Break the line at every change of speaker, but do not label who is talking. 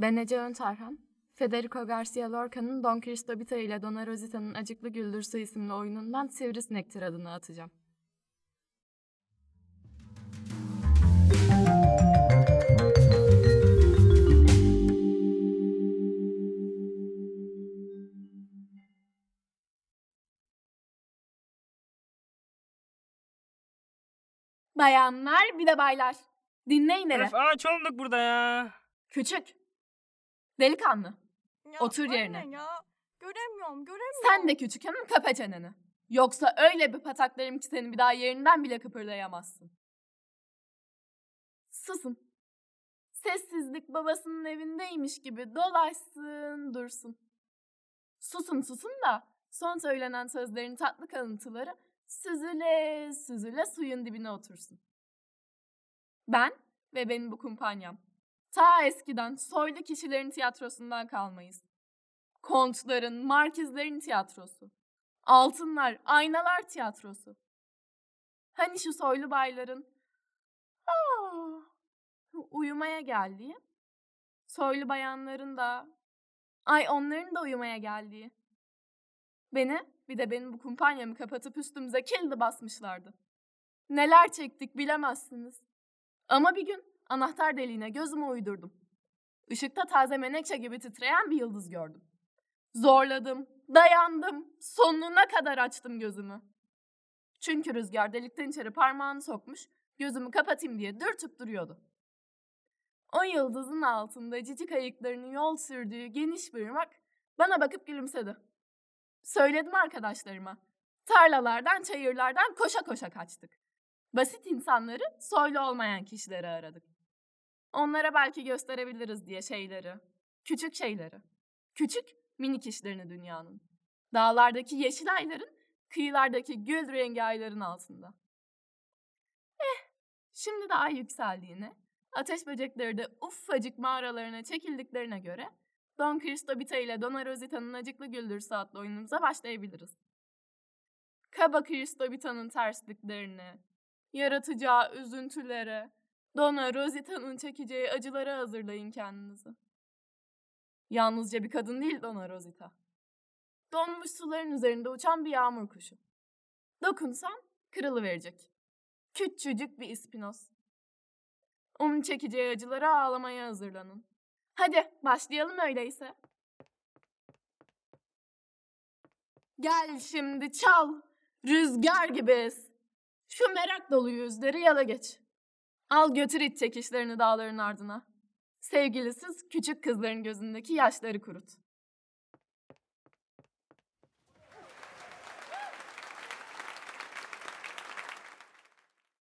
Ben Ece Öntarhan. Federico Garcia Lorca'nın Don Cristobito ile Donna Rosita'nın Acıklı Güldür Su isimli oyunundan Sivrisinek tiradını atacağım. Bayanlar bir de baylar. Dinleyin hele.
Öf ağaç olduk burada ya.
Küçük. Delikanlı.
Ya
Otur yerine.
ya. Göremiyorum, göremiyorum.
Sen de küçük hanım kapa çeneni. Yoksa öyle bir pataklarım ki seni bir daha yerinden bile kıpırdayamazsın. Susun. Sessizlik babasının evindeymiş gibi dolaşsın dursun. Susun susun da son söylenen sözlerin tatlı kalıntıları süzüle süzüle suyun dibine otursun. Ben ve benim bu kumpanyam. Ta eskiden soylu kişilerin tiyatrosundan kalmayız. Kontların, markizlerin tiyatrosu. Altınlar, aynalar tiyatrosu. Hani şu soylu bayların aa, uyumaya geldiği, soylu bayanların da ay onların da uyumaya geldiği. Beni bir de benim bu kumpanyamı kapatıp üstümüze kilidi basmışlardı. Neler çektik bilemezsiniz. Ama bir gün anahtar deliğine gözümü uydurdum. Işıkta taze menekşe gibi titreyen bir yıldız gördüm. Zorladım, dayandım, sonuna kadar açtım gözümü. Çünkü rüzgar delikten içeri parmağını sokmuş, gözümü kapatayım diye dürtüp duruyordu. O yıldızın altında cici kayıklarının yol sürdüğü geniş bir ırmak bana bakıp gülümsedi. Söyledim arkadaşlarıma. Tarlalardan, çayırlardan koşa koşa kaçtık. Basit insanları, soylu olmayan kişileri aradık. Onlara belki gösterebiliriz diye şeyleri, küçük şeyleri. Küçük minik işlerini dünyanın. Dağlardaki yeşil ayların, kıyılardaki gül rengi ayların altında. Eh, şimdi de ay yükseldiğine, ateş böcekleri de ufacık mağaralarına çekildiklerine göre Don Cristobito ile Donna Rosita'nın Acıklı Güldürüsü adlı oyunumuza başlayabiliriz. Kaba Cristobito'nun tersliklerini, yaratacağı üzüntülere, Donna Rosita'nın çekeceği acılara hazırlayın kendinizi. Yalnızca bir kadın değil Donna Rosita. Donmuş suların üzerinde uçan bir yağmur kuşu. Dokunsan kırılıverecek. Küçücük bir ispinoz. Onun çekeceği acılara ağlamaya hazırlanın. Hadi başlayalım öyleyse. Gel şimdi çal. Rüzgar gibi es. Şu merak dolu yüzleri yala geç. Al götür it çekişlerini dağların ardına. Sevgilisiz küçük kızların gözündeki yaşları kurut.